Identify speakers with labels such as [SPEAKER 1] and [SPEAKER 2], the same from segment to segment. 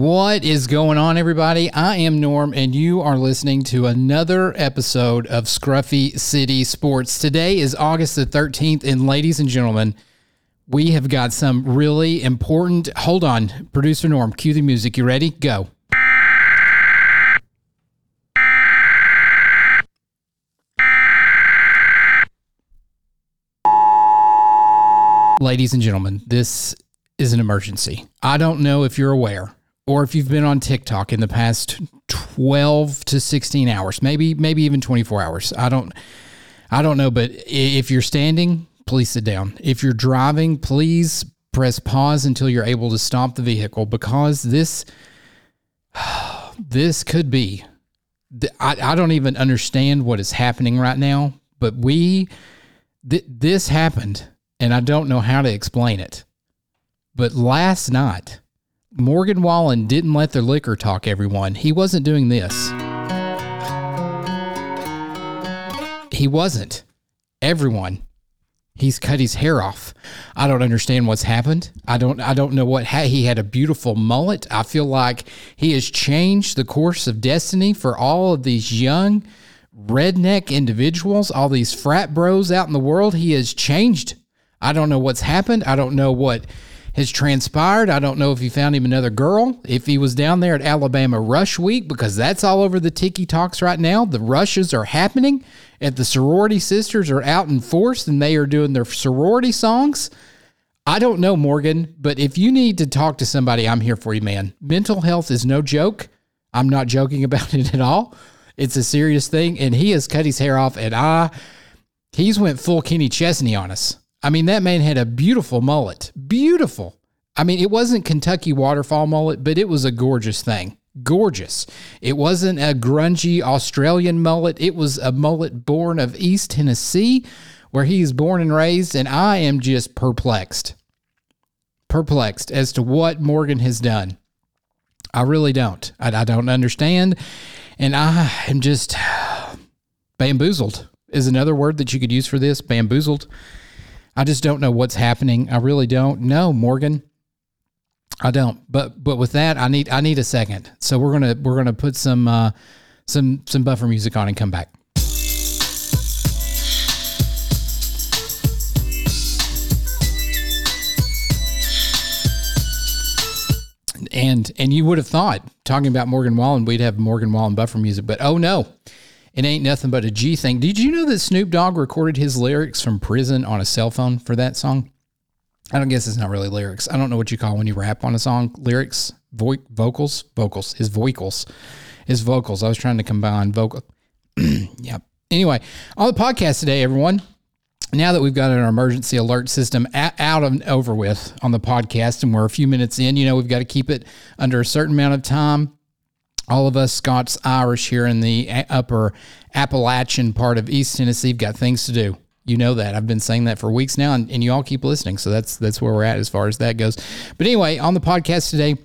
[SPEAKER 1] What is going on, everybody? I am Norm, and you are listening to another episode of Scruffy City Sports. Today is August the 13th, and ladies and gentlemen, we have got some really important. Hold on, producer Norm, cue the music. You ready? Go. Ladies and gentlemen, this is an emergency. I don't know if you're aware or if you've been on TikTok in the past 12 to 16 hours, maybe maybe even 24 hours. I don't I don't know, but if you're standing, please sit down. If you're driving, please press pause until you're able to stop the vehicle because this this could be I, I don't even understand what is happening right now, but we th- this happened and I don't know how to explain it. But last night, Morgan Wallen didn't let the liquor talk everyone. He wasn't doing this. He wasn't. Everyone. He's cut his hair off. I don't understand what's happened. I don't I don't know what ha- he had a beautiful mullet. I feel like he has changed the course of destiny for all of these young redneck individuals, all these frat bros out in the world. He has changed I don't know what's happened. I don't know what has transpired. I don't know if he found him another girl, if he was down there at Alabama Rush Week, because that's all over the Tiki Talks right now. The rushes are happening, and the sorority sisters are out in force and they are doing their sorority songs. I don't know, Morgan, but if you need to talk to somebody, I'm here for you, man. Mental health is no joke. I'm not joking about it at all. It's a serious thing, and he has cut his hair off, and I, he's went full Kenny Chesney on us. I mean, that man had a beautiful mullet. Beautiful. I mean, it wasn't Kentucky waterfall mullet, but it was a gorgeous thing. Gorgeous. It wasn't a grungy Australian mullet. It was a mullet born of East Tennessee, where he is born and raised. And I am just perplexed. Perplexed as to what Morgan has done. I really don't. I, I don't understand. And I am just bamboozled, is another word that you could use for this. Bamboozled. I just don't know what's happening. I really don't know, Morgan. I don't. But but with that, I need I need a second. So we're gonna we're gonna put some uh, some some buffer music on and come back. And and you would have thought talking about Morgan Wallen, we'd have Morgan Wallen buffer music, but oh no, it ain't nothing but a G thing. Did you know that Snoop Dogg recorded his lyrics from prison on a cell phone for that song? I don't guess it's not really lyrics. I don't know what you call when you rap on a song. Lyrics, vo- vocals, vocals, his vocals, his vocals. I was trying to combine vocal. yep. Anyway, on the podcast today, everyone, now that we've got our emergency alert system out and over with on the podcast and we're a few minutes in, you know, we've got to keep it under a certain amount of time all of us Scots Irish here in the upper Appalachian part of East Tennessee have got things to do. You know that. I've been saying that for weeks now, and, and you all keep listening. So that's that's where we're at as far as that goes. But anyway, on the podcast today,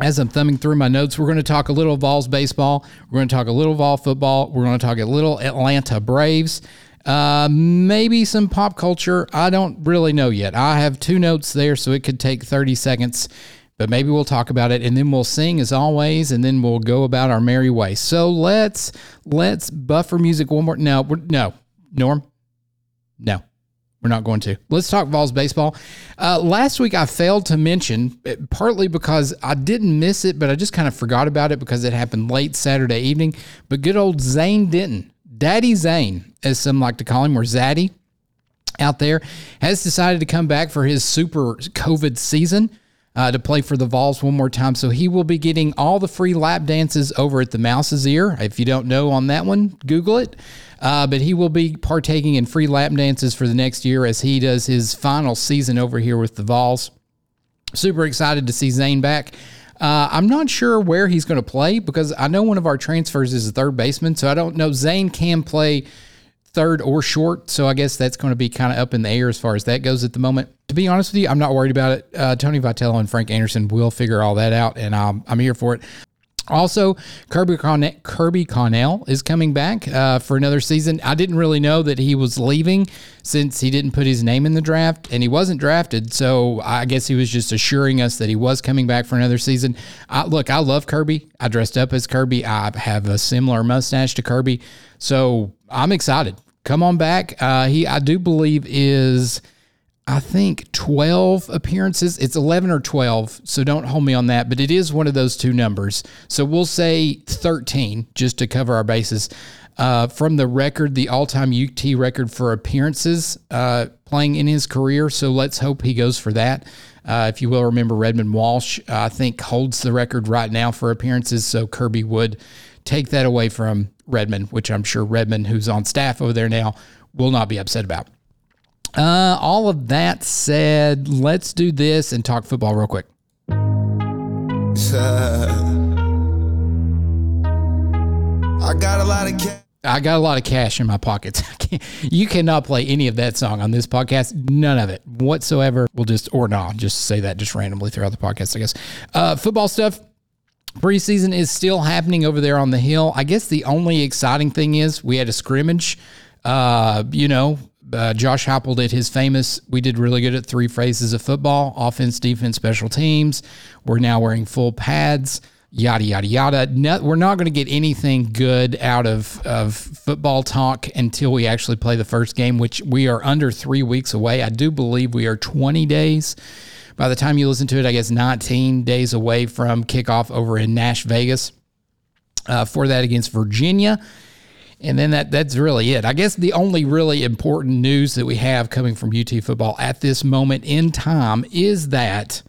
[SPEAKER 1] as I'm thumbing through my notes, we're going to talk a little Vols baseball. We're going to talk a little Vol football. We're going to talk a little Atlanta Braves. Uh, maybe some pop culture. I don't really know yet. I have two notes there, so it could take 30 seconds but maybe we'll talk about it and then we'll sing as always and then we'll go about our merry way. So let's let's buffer music one more. No, no, Norm, no, we're not going to. Let's talk Vols baseball. Uh, last week I failed to mention uh, partly because I didn't miss it, but I just kind of forgot about it because it happened late Saturday evening. But good old Zane Denton, Daddy Zane, as some like to call him, or Zaddy out there, has decided to come back for his super COVID season uh, to play for the Vols one more time. So he will be getting all the free lap dances over at the Mouse's Ear. If you don't know on that one, Google it. Uh, but he will be partaking in free lap dances for the next year as he does his final season over here with the Vols. Super excited to see Zane back. Uh, I'm not sure where he's going to play because I know one of our transfers is a third baseman, so I don't know. Zane can play third or short. So I guess that's going to be kind of up in the air as far as that goes at the moment. To be honest with you, I'm not worried about it. Uh, Tony Vitello and Frank Anderson will figure all that out, and I'm, I'm here for it. Also, Kirby Connell, Kirby Connell is coming back uh, for another season. I didn't really know that he was leaving since he didn't put his name in the draft and he wasn't drafted. So I guess he was just assuring us that he was coming back for another season. I, look, I love Kirby. I dressed up as Kirby. I have a similar mustache to Kirby. So I'm excited. Come on back. Uh, he, I do believe, is I think 12 appearances. It's 11 or 12, so don't hold me on that, but it is one of those two numbers. So we'll say 13 just to cover our bases. Uh, from the record, the all time UT record for appearances uh, playing in his career. So let's hope he goes for that. Uh, if you will remember, Redmond Walsh, I think, holds the record right now for appearances. So Kirby would take that away from Redmond, which I'm sure Redmond, who's on staff over there now, will not be upset about. Uh, all of that said, let's do this and talk football real quick. I got a lot of cash. I got a lot of cash in my pockets. you cannot play any of that song on this podcast. None of it whatsoever. We'll just, or not, just say that just randomly throughout the podcast, I guess. Uh, football stuff. Preseason is still happening over there on the hill. I guess the only exciting thing is we had a scrimmage. Uh, you know, uh, Josh Heupel did his famous. We did really good at three phases of football: offense, defense, special teams. We're now wearing full pads. Yada yada yada. No, we're not going to get anything good out of of football talk until we actually play the first game, which we are under three weeks away. I do believe we are 20 days. By the time you listen to it, I guess 19 days away from kickoff over in Nash Vegas uh, for that against Virginia. And then that that's really it. I guess the only really important news that we have coming from UT football at this moment in time is that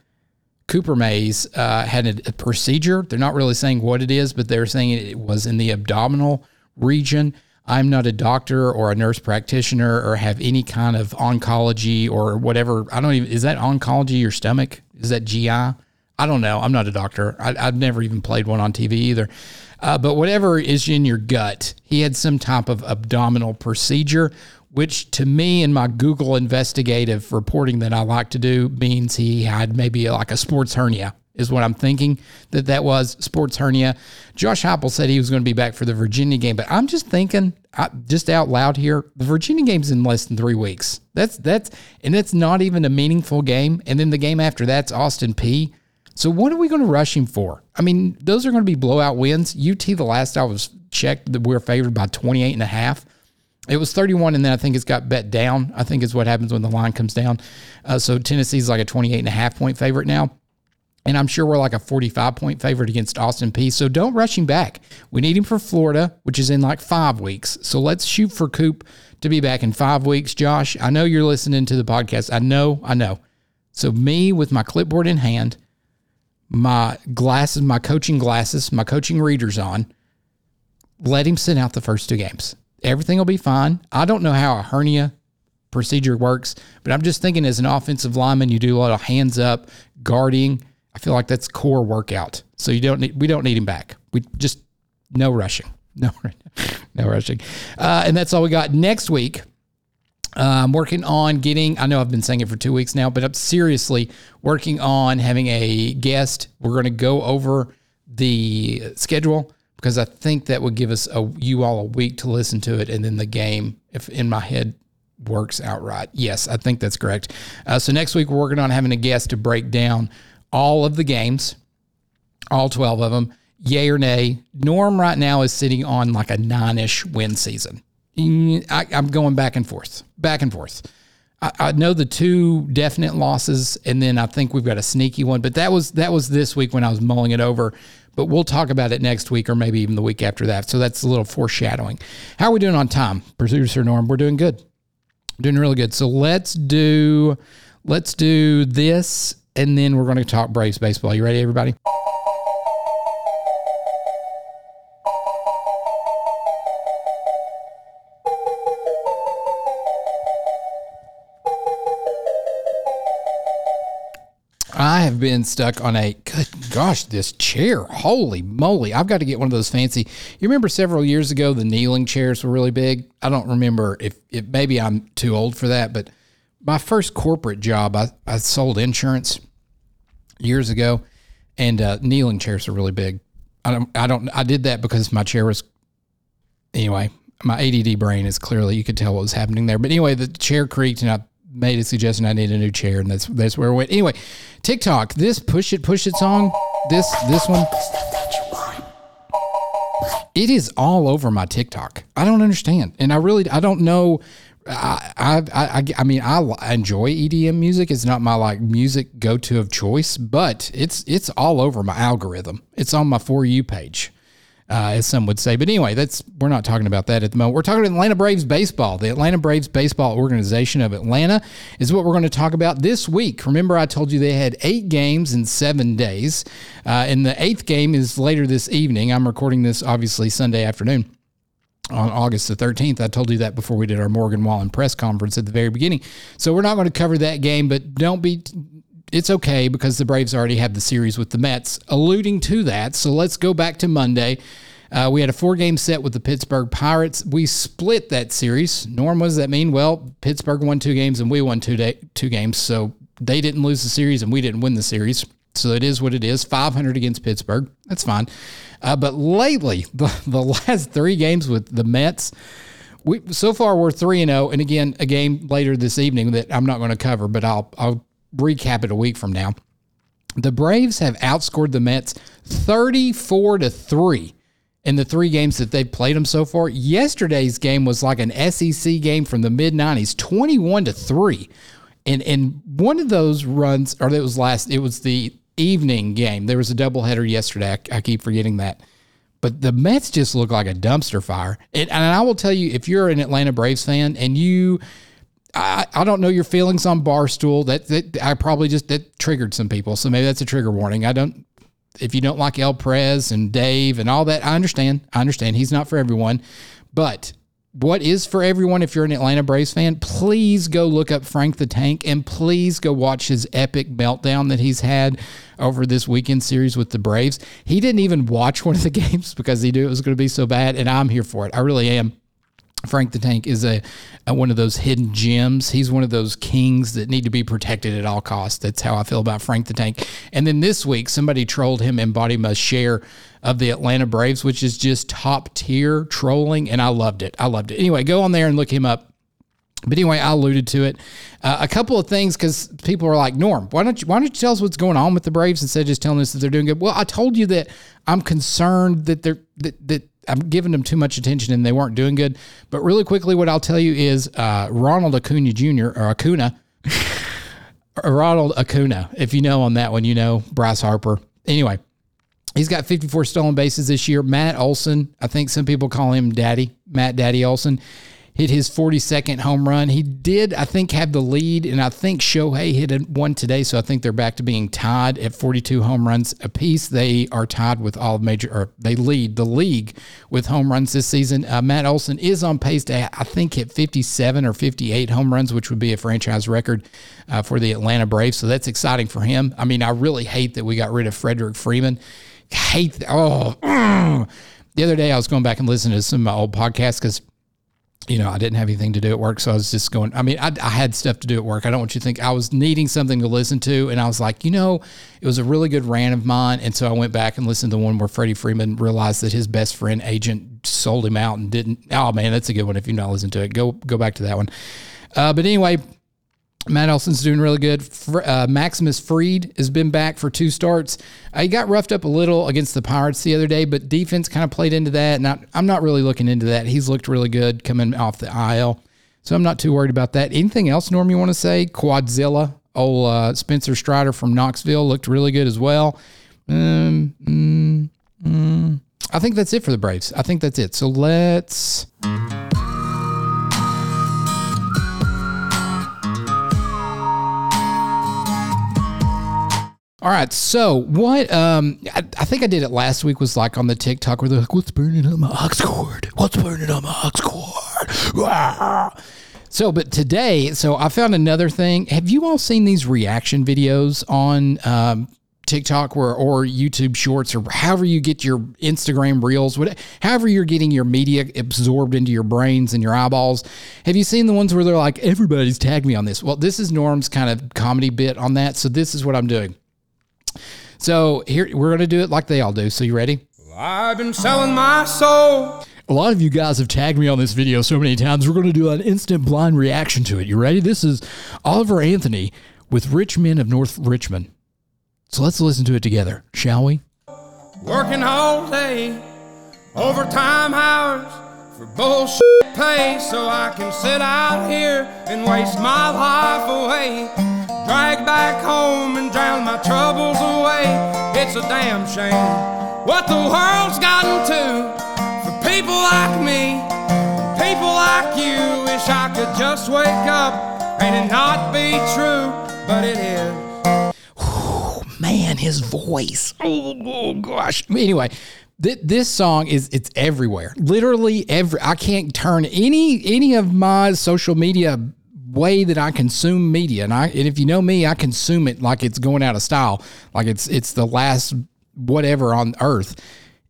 [SPEAKER 1] Cooper Mays uh, had a, a, procedure. They're not really saying what it is, but they're saying it was in the abdominal region. I'm not a doctor or a nurse practitioner or have any kind of oncology or whatever. I don't even, is that oncology your stomach? Is that GI? I don't know. I'm not a doctor. I, have never even played one on TV either. Uh, but whatever is in your gut, he had some type of abdominal procedure, which to me in my Google investigative reporting that I like to do means he had maybe like a sports hernia is what I'm thinking that that was sports hernia. Josh Heupel said he was going to be back for the Virginia game, but I'm just thinking, I, just out loud here, the Virginia game's in less than three weeks. That's that's and it's not even a meaningful game. And then the game after that's Austin Peay. So what are we going to rush him for? I mean, those are going to be blowout wins. UT, the last I was checked, that we are favored by 28 and a half. It was 31, and then I think it's got bet down. I think is what happens when the line comes down. Uh, so Tennessee's like a 28 and a half point favorite now. And I'm sure we're like a 45 point favorite against Austin Peay. So don't rush him back. We need him for Florida, which is in like five weeks. So let's shoot for Coop to be back in five weeks. Josh, I know you're listening to the podcast. I know, I know. So me with my clipboard in hand, my glasses, my coaching glasses, my coaching readers on. Let him sit out the first two games. Everything will be fine. I don't know how a hernia procedure works, but I'm just thinking as an offensive lineman, you do a lot of hands up, guarding. I feel like that's core workout. So you don't need we don't need him back. We just no rushing. No, no rushing. Uh, and that's all we got. Next week, I'm working on getting, I know I've been saying it for two weeks now, but I'm seriously working on having a guest. We're going to go over the schedule because I think that would give us a you all a week to listen to it, and then the game, if in my head works out right. Yes, I think that's correct. Uh, so next week we're working on having a guest to break down all of the games, all twelve of them, yay or nay. Norm right now is sitting on like a nine-ish win season. I, am going back and forth, back and forth. I, I, know the two definite losses, and then I think we've got a sneaky one. But that was that was this week when I was mulling it over. But we'll talk about it next week, or maybe even the week after that. So that's a little foreshadowing. How are we doing on time, producer Norm? We're doing good, doing really good. So let's do let's do this, and then we're going to talk Braves baseball. You ready, everybody? I have been stuck on a good gosh, this chair. Holy moly. I've got to get one of those fancy. You remember several years ago the kneeling chairs were really big? I don't remember if, if maybe I'm too old for that, but my first corporate job, I, I sold insurance years ago, and uh, kneeling chairs are really big. I don't, I don't, I did that because my chair was, anyway, my ADD brain is clearly, you could tell what was happening there. But anyway, the chair creaked and I made a suggestion I need a new chair and that's, that's where it went. Anyway, TikTok, this push it, push it song, this, this one, it is all over my TikTok. I don't understand. And I really, I don't know. I, I, I, I mean, I enjoy EDM music. It's not my like music go to of choice, but it's, it's all over my algorithm. It's on my For You page uh, as some would say. But anyway, that's we're not talking about that at the moment. We're talking Atlanta Braves baseball. The Atlanta Braves baseball organization of Atlanta is what we're going to talk about this week. Remember, I told you they had eight games in seven days, uh, and the eighth game is later this evening. I'm recording this obviously Sunday afternoon on August the 13th. I told you that before we did our Morgan Wallen press conference at the very beginning. So we're not going to cover that game, but don't be it's okay because the Braves already have the series with the Mets, alluding to that. So let's go back to Monday. Uh, we had a four game set with the Pittsburgh Pirates. We split that series. Norm, what does that mean? Well, Pittsburgh won two games and we won two, day, two games. So they didn't lose the series and we didn't win the series. So it is what it is 500 against Pittsburgh. That's fine. Uh, but lately, the, the last three games with the Mets, we so far we're 3 and 0 and again a game later this evening that I'm not going to cover but I'll I'll recap it a week from now. The Braves have outscored the Mets 34 to 3 in the three games that they've played them so far. Yesterday's game was like an SEC game from the mid 90s, 21 to 3. And and one of those runs, or it was last, it was the evening game. There was a doubleheader yesterday. I, I keep forgetting that. But the Mets just look like a dumpster fire. And, and I will tell you, if you're an Atlanta Braves fan and you I, I don't know your feelings on Barstool. That, that I probably just that triggered some people. So maybe that's a trigger warning. I don't if you don't like El Prez and Dave and all that, I understand. I understand. He's not for everyone. But what is for everyone if you're an Atlanta Braves fan, please go look up Frank the Tank and please go watch his epic meltdown that he's had over this weekend series with the Braves. He didn't even watch one of the games because he knew it was going to be so bad, and I'm here for it. I really am. Frank the Tank is a, a, one of those hidden gems. He's one of those kings that need to be protected at all costs. That's how I feel about Frank the Tank. And then this week, somebody trolled him and bought him a share of the Atlanta Braves, which is just top tier trolling, and I loved it. I loved it. Anyway, go on there and look him up. But anyway, I alluded to it. Uh, a couple of things because people are like, Norm, why don't you why don't you tell us what's going on with the Braves instead of just telling us that they're doing good? Well, I told you that I'm concerned that they're that that I'm giving them too much attention and they weren't doing good. But really quickly, what I'll tell you is uh, Ronald Acuna Jr. or Acuna, Ronald Acuna. If you know on that one, you know Bryce Harper. Anyway, he's got 54 stolen bases this year. Matt Olson, I think some people call him Daddy, Matt Daddy Olson hit his 42nd home run. He did, I think, have the lead, and I think Shohei hit one today, so I think they're back to being tied at 42 home runs apiece. They are tied with all major, or they lead the league with home runs this season. Uh, Matt Olson is on pace to, I think, hit 57 or 58 home runs, which would be a franchise record uh, for the Atlanta Braves. So that's exciting for him. I mean, I really hate that we got rid of Frederick Freeman. Hate, oh, mm. the other day I was going back and listening to some of my old podcasts because you know, I didn't have anything to do at work, so I was just going. I mean, I, I, had stuff to do at work. I don't want you to think I was needing something to listen to, and I was like, you know, it was a really good rant of mine, and so I went back and listened to one where Freddie Freeman realized that his best friend agent sold him out and didn't. Oh man, that's a good one. If you've not listened to it, go go back to that one. Uh, but anyway, Matt Olson's doing really good. Uh, Maximus Fried has been back for two starts. Uh, he got roughed up a little against the Pirates the other day, but defense kind of played into that. Not, I'm not really looking into that. He's looked really good coming off the IL, so I'm not too worried about that. Anything else, Norm, you want to say? Quadzilla, old uh, Spencer Strider from Knoxville looked really good as well. Um, mm, mm, I think that's it for the Braves. I think that's it. So let's. All right. So what? Um, I, I, think I did it last week. Was like on the TikTok where they're like, "What's burning on my ox cord? What's burning on my ox cord?" So, but today, so I found another thing. Have you all seen these reaction videos on um, TikTok or, or YouTube Shorts or however you get your Instagram Reels, whatever, however you're getting your media absorbed into your brains and your eyeballs. Have you seen the ones where they're like, everybody's tagged me on this? Well, this is Norm's kind of comedy bit on that. So this is what I'm doing. So here we're going to do it like they all do. So you ready?
[SPEAKER 2] I've been selling my soul.
[SPEAKER 1] A lot of you guys have tagged me on this video so many times. We're going to do an instant blind reaction to it. You ready? This is Oliver Anthony with Rich Men of North Richmond. So let's listen to it together, shall we?
[SPEAKER 2] Working all day, overtime hours for bullshit pay, so I can sit out here and waste my life away. Drag back home and drown my troubles away. It's a damn shame what the world's gotten to for people like me, people like you. Wish I could just wake up and it not be true, but it is.
[SPEAKER 1] Man, his voice. Oh, oh gosh. Anyway, th- this song is it's everywhere. Literally every. I can't turn any any of my social media way that I consume media, and I and if you know me, I consume it like it's going out of style, like it's it's the last whatever on earth.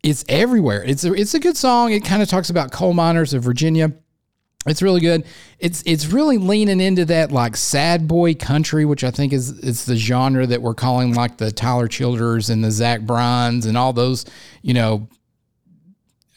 [SPEAKER 1] It's everywhere. It's a, it's a good song. It kind of talks about coal miners of Virginia. It's really good. It's it's really leaning into that like sad boy country, which I think is it's the genre that we're calling like the Tyler Childers and the Zach Bryans and all those, you know.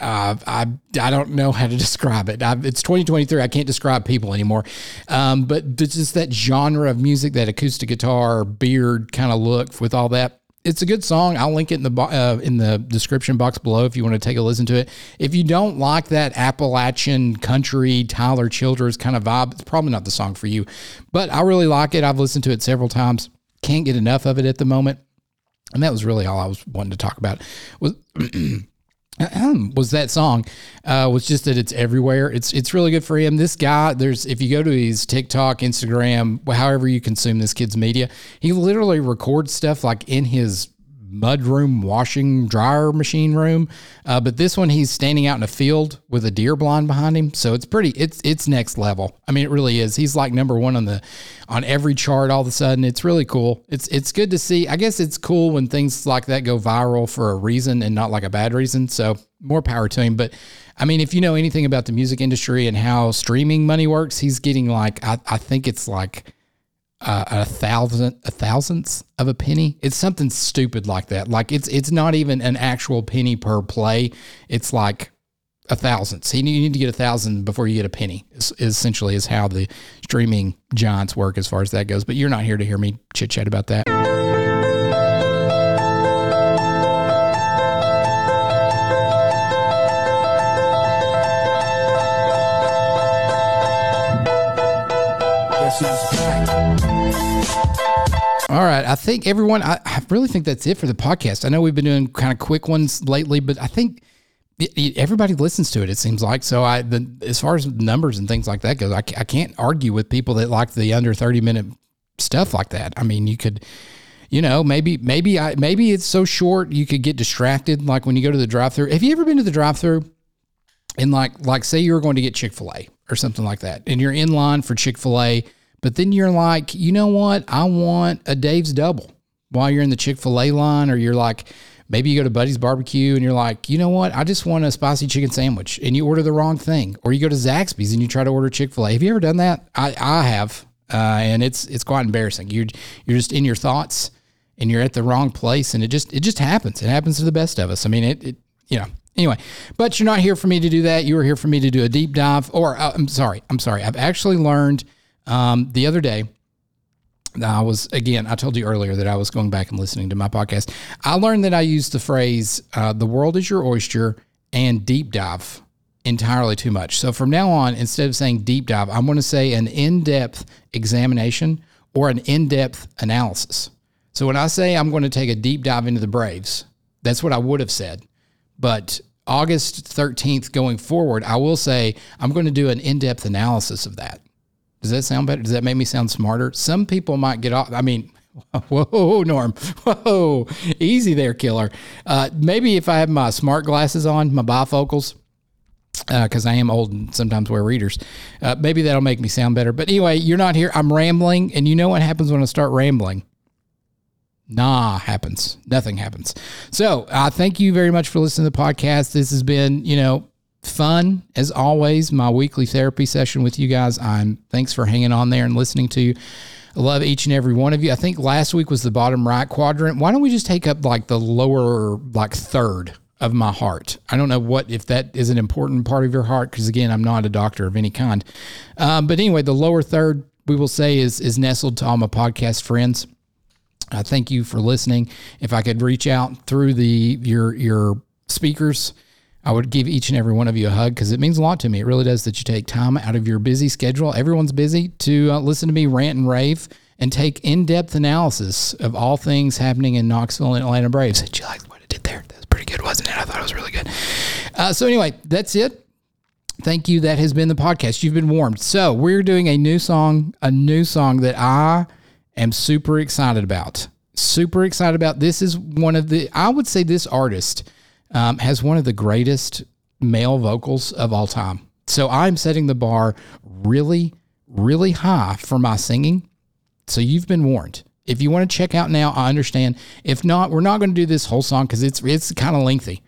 [SPEAKER 1] Uh, I I don't know how to describe it. I've, it's 2023. I can't describe people anymore. Um, but it's just that genre of music, that acoustic guitar, beard kind of look with all that it's a good song. I'll link it in the uh, in the description box below if you want to take a listen to it. If you don't like that Appalachian country Tyler Childers kind of vibe, it's probably not the song for you. But I really like it. I've listened to it several times. Can't get enough of it at the moment. And that was really all I was wanting to talk about. Was was that song uh, was just that it's everywhere. It's it's really good for him. This guy, there's if you go to his TikTok, Instagram, however you consume this kid's media, he literally records stuff like in his mudroom washing dryer machine room. Uh, but this one, he's standing out in a field with a deer blind behind him. So it's pretty, it's, it's next level. I mean, it really is. He's like number one on the, on every chart all of a sudden. It's really cool. It's, it's good to see. I guess it's cool when things like that go viral for a reason and not like a bad reason. So more power to him. But I mean, if you know anything about the music industry and how streaming money works, he's getting like, I, I think it's like, uh, a thousand a thousandth of a penny. It's something stupid like that. Like it's it's not even an actual penny per play. It's like a thousandth. So you need to get a thousand before you get a penny. Is, essentially is how the streaming giants work as far as that goes. But you're not here to hear me chit chat about that. All right. I think everyone, I, I, really think that's it for the podcast. I know we've been doing kind of quick ones lately, but I think everybody listens to it, it seems like. So I, the, as far as numbers and things like that goes, I, I can't argue with people that like the under 30 minute stuff like that. I mean, you could, you know, maybe, maybe I, maybe it's so short you could get distracted. Like when you go to the drive through, have you ever been to the drive through and like, like say you were going to get Chick-fil-A or something like that and you're in line for Chick-fil-A but then you're like, you know what? I want a Dave's double while you're in the Chick fil A line, or you're like, maybe you go to Buddy's Barbecue and you're like, you know what? I just want a spicy chicken sandwich, and you order the wrong thing, or you go to Zaxby's and you try to order Chick fil A. Have you ever done that? I, I have, uh, and it's it's quite embarrassing. You're you're just in your thoughts and you're at the wrong place, and it just it just happens. It happens to the best of us. I mean, it, it you know. Anyway, but you're not here for me to do that. You are here for me to do a deep dive. Or uh, I'm sorry, I'm sorry. I've actually learned um, the other day, I was again. I told you earlier that I was going back and listening to my podcast. I learned that I use the phrase uh, "the world is your oyster" and "deep dive" entirely too much. So from now on, instead of saying deep dive, I'm going to say an in-depth examination or an in-depth analysis. So when I say I'm going to take a deep dive into the Braves, that's what I would have said. But August 13th going forward, I will say I'm going to do an in-depth analysis of that. Does that sound better? Does that make me sound smarter? Some people might get off. I mean, whoa, Norm, whoa, easy there, killer. Uh, maybe if I have my smart glasses on, my bifocals, because uh, I am old and sometimes wear readers, uh, maybe that'll make me sound better. But anyway, you're not here. I'm rambling, and you know what happens when I start rambling? Nah, happens. Nothing happens. So, uh, thank you very much for listening to the podcast. This has been, you know, fun as always. My weekly therapy session with you guys. I'm thanks for hanging on there and listening to. I love each and every one of you. I think last week was the bottom right quadrant. Why don't we just take up like the lower like third
[SPEAKER 3] of my heart. I don't know what if that is an important part of your heart because again, I'm not a doctor of any kind. Um, but anyway, the lower third we will say is is nestled to all my podcast friends. I thank you for listening. If I could reach out through the your your speakers, I would give each and every one of you a hug because it means a lot to me. It really does that you take time out of your busy schedule. Everyone's busy to uh, listen to me rant and rave and take in depth analysis of all things happening in Knoxville and Atlanta Braves. Did you like what I did there? That was pretty good, wasn't it? I thought it was really good. Uh, so anyway, that's it. Thank you. That has been the podcast. You've been warmed. So we're doing a new song, a new song that I am super excited about. Super excited about. This is one of the. I would say this artist um, has one of the greatest male vocals of all time. So I'm setting the bar really, really high for my singing. So you've been warned. If you want to check out now, I understand. If not, we're not going to do this whole song because it's it's kind of lengthy.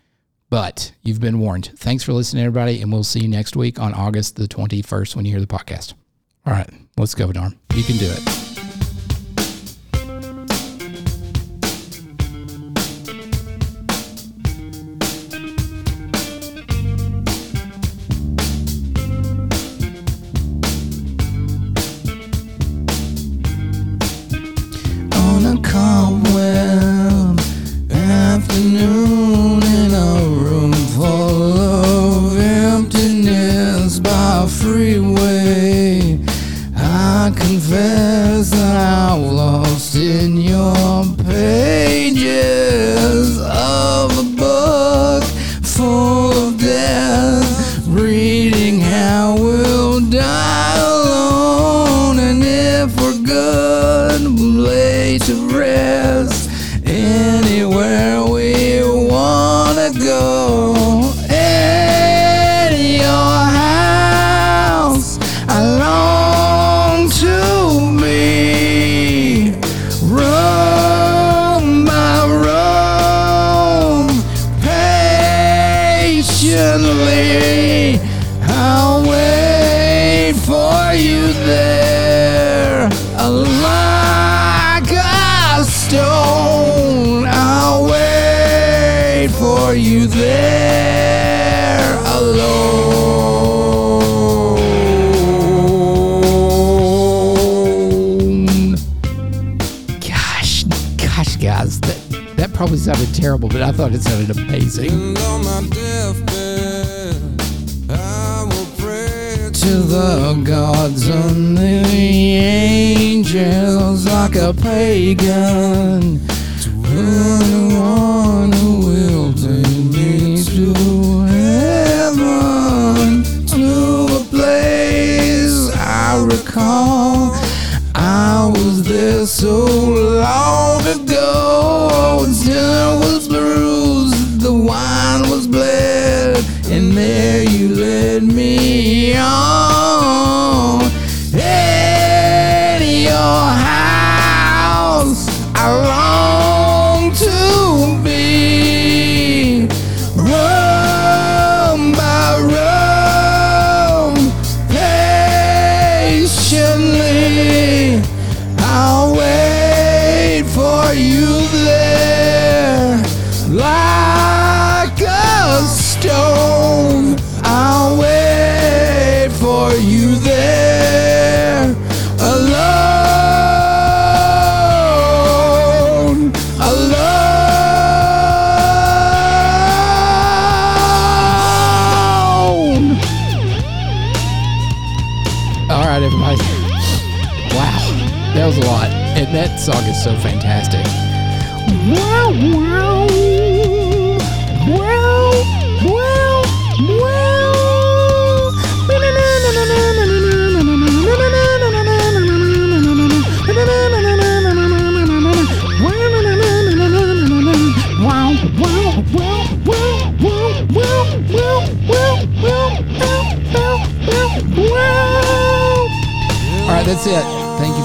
[SPEAKER 3] But you've been warned. Thanks for listening, everybody, and we'll see you next week on August the 21st when you hear the podcast. All right, let's go, Norm. You can do it.
[SPEAKER 1] Reading how
[SPEAKER 3] probably sounded terrible, but I thought it sounded amazing.
[SPEAKER 1] To the gods and the angels like a pagan. To anyone who will take me to heaven, to a place I recall.
[SPEAKER 3] Is so fantastic.
[SPEAKER 1] Wow, wow. Wow, wow, wow.
[SPEAKER 3] All right, that's it.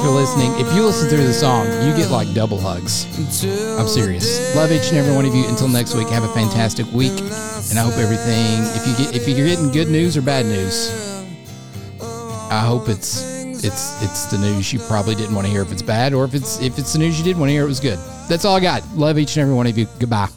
[SPEAKER 3] For listening. If you listen through the song, you get like double hugs. I'm serious. Love each and every one of you. Until next week, have a fantastic week, and I hope everything. If you get if you're getting good news or bad news, I hope it's it's it's the news you probably didn't want to hear if it's bad, or if it's if it's the news you did want to hear it was good. That's all I got. Love each and every one of you. Goodbye.